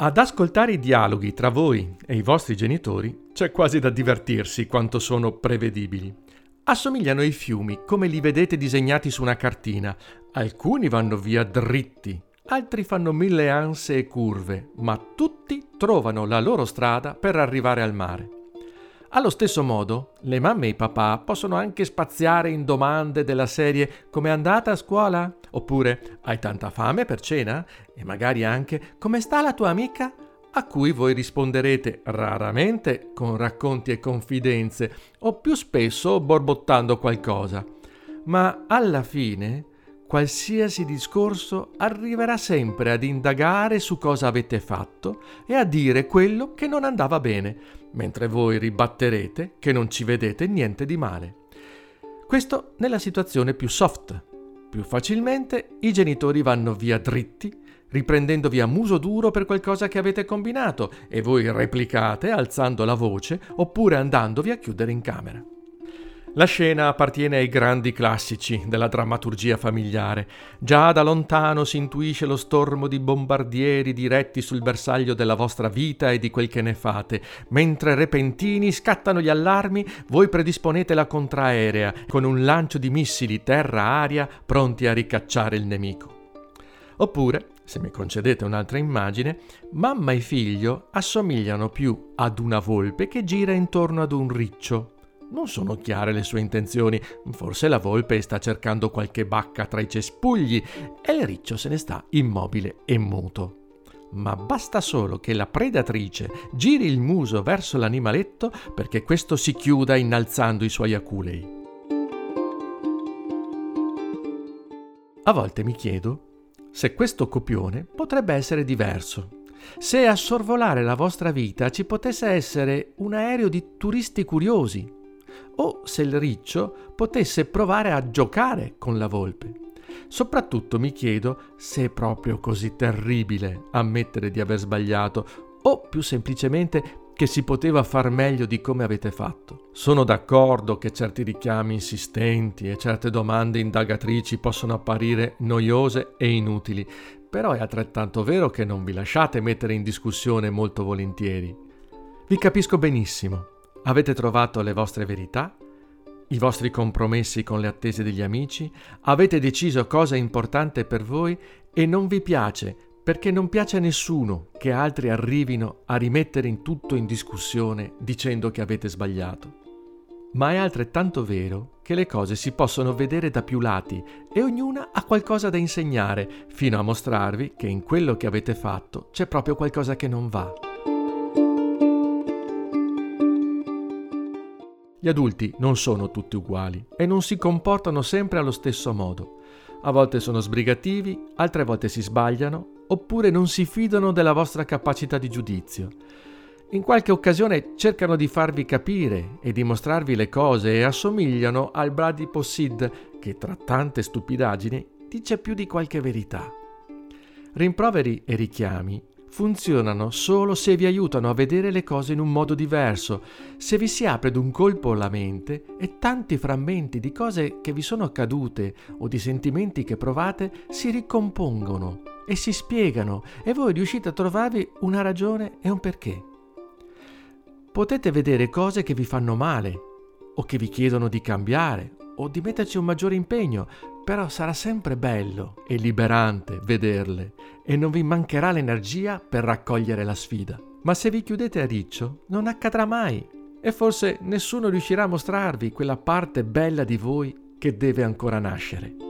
Ad ascoltare i dialoghi tra voi e i vostri genitori c'è quasi da divertirsi quanto sono prevedibili. Assomigliano ai fiumi come li vedete disegnati su una cartina. Alcuni vanno via dritti, altri fanno mille anse e curve, ma tutti trovano la loro strada per arrivare al mare. Allo stesso modo, le mamme e i papà possono anche spaziare in domande della serie Com'è andata a scuola? Oppure Hai tanta fame per cena? E magari anche Come sta la tua amica? A cui voi risponderete raramente con racconti e confidenze o più spesso borbottando qualcosa. Ma alla fine qualsiasi discorso arriverà sempre ad indagare su cosa avete fatto e a dire quello che non andava bene, mentre voi ribatterete che non ci vedete niente di male. Questo nella situazione più soft. Più facilmente i genitori vanno via dritti, riprendendovi a muso duro per qualcosa che avete combinato e voi replicate alzando la voce oppure andandovi a chiudere in camera. La scena appartiene ai grandi classici della drammaturgia familiare. Già da lontano si intuisce lo stormo di bombardieri diretti sul bersaglio della vostra vita e di quel che ne fate. Mentre repentini scattano gli allarmi, voi predisponete la contraerea con un lancio di missili terra-aria pronti a ricacciare il nemico. Oppure, se mi concedete un'altra immagine, mamma e figlio assomigliano più ad una volpe che gira intorno ad un riccio non sono chiare le sue intenzioni, forse la volpe sta cercando qualche bacca tra i cespugli e il riccio se ne sta immobile e muto. Ma basta solo che la predatrice giri il muso verso l'animaletto perché questo si chiuda innalzando i suoi aculei. A volte mi chiedo se questo copione potrebbe essere diverso. Se a sorvolare la vostra vita ci potesse essere un aereo di turisti curiosi o se il riccio potesse provare a giocare con la volpe. Soprattutto mi chiedo se è proprio così terribile ammettere di aver sbagliato o più semplicemente che si poteva far meglio di come avete fatto. Sono d'accordo che certi richiami insistenti e certe domande indagatrici possono apparire noiose e inutili, però è altrettanto vero che non vi lasciate mettere in discussione molto volentieri. Vi capisco benissimo Avete trovato le vostre verità? I vostri compromessi con le attese degli amici? Avete deciso cosa è importante per voi e non vi piace perché non piace a nessuno che altri arrivino a rimettere in tutto in discussione dicendo che avete sbagliato. Ma è altrettanto vero che le cose si possono vedere da più lati e ognuna ha qualcosa da insegnare, fino a mostrarvi che in quello che avete fatto c'è proprio qualcosa che non va. Gli adulti non sono tutti uguali e non si comportano sempre allo stesso modo. A volte sono sbrigativi, altre volte si sbagliano, oppure non si fidano della vostra capacità di giudizio. In qualche occasione cercano di farvi capire e dimostrarvi le cose e assomigliano al Bradipo Sid che tra tante stupidaggini dice più di qualche verità. Rimproveri e richiami funzionano solo se vi aiutano a vedere le cose in un modo diverso, se vi si apre d'un colpo la mente e tanti frammenti di cose che vi sono accadute o di sentimenti che provate si ricompongono e si spiegano e voi riuscite a trovarvi una ragione e un perché. Potete vedere cose che vi fanno male o che vi chiedono di cambiare o di metterci un maggiore impegno, però sarà sempre bello e liberante vederle e non vi mancherà l'energia per raccogliere la sfida. Ma se vi chiudete a riccio, non accadrà mai e forse nessuno riuscirà a mostrarvi quella parte bella di voi che deve ancora nascere.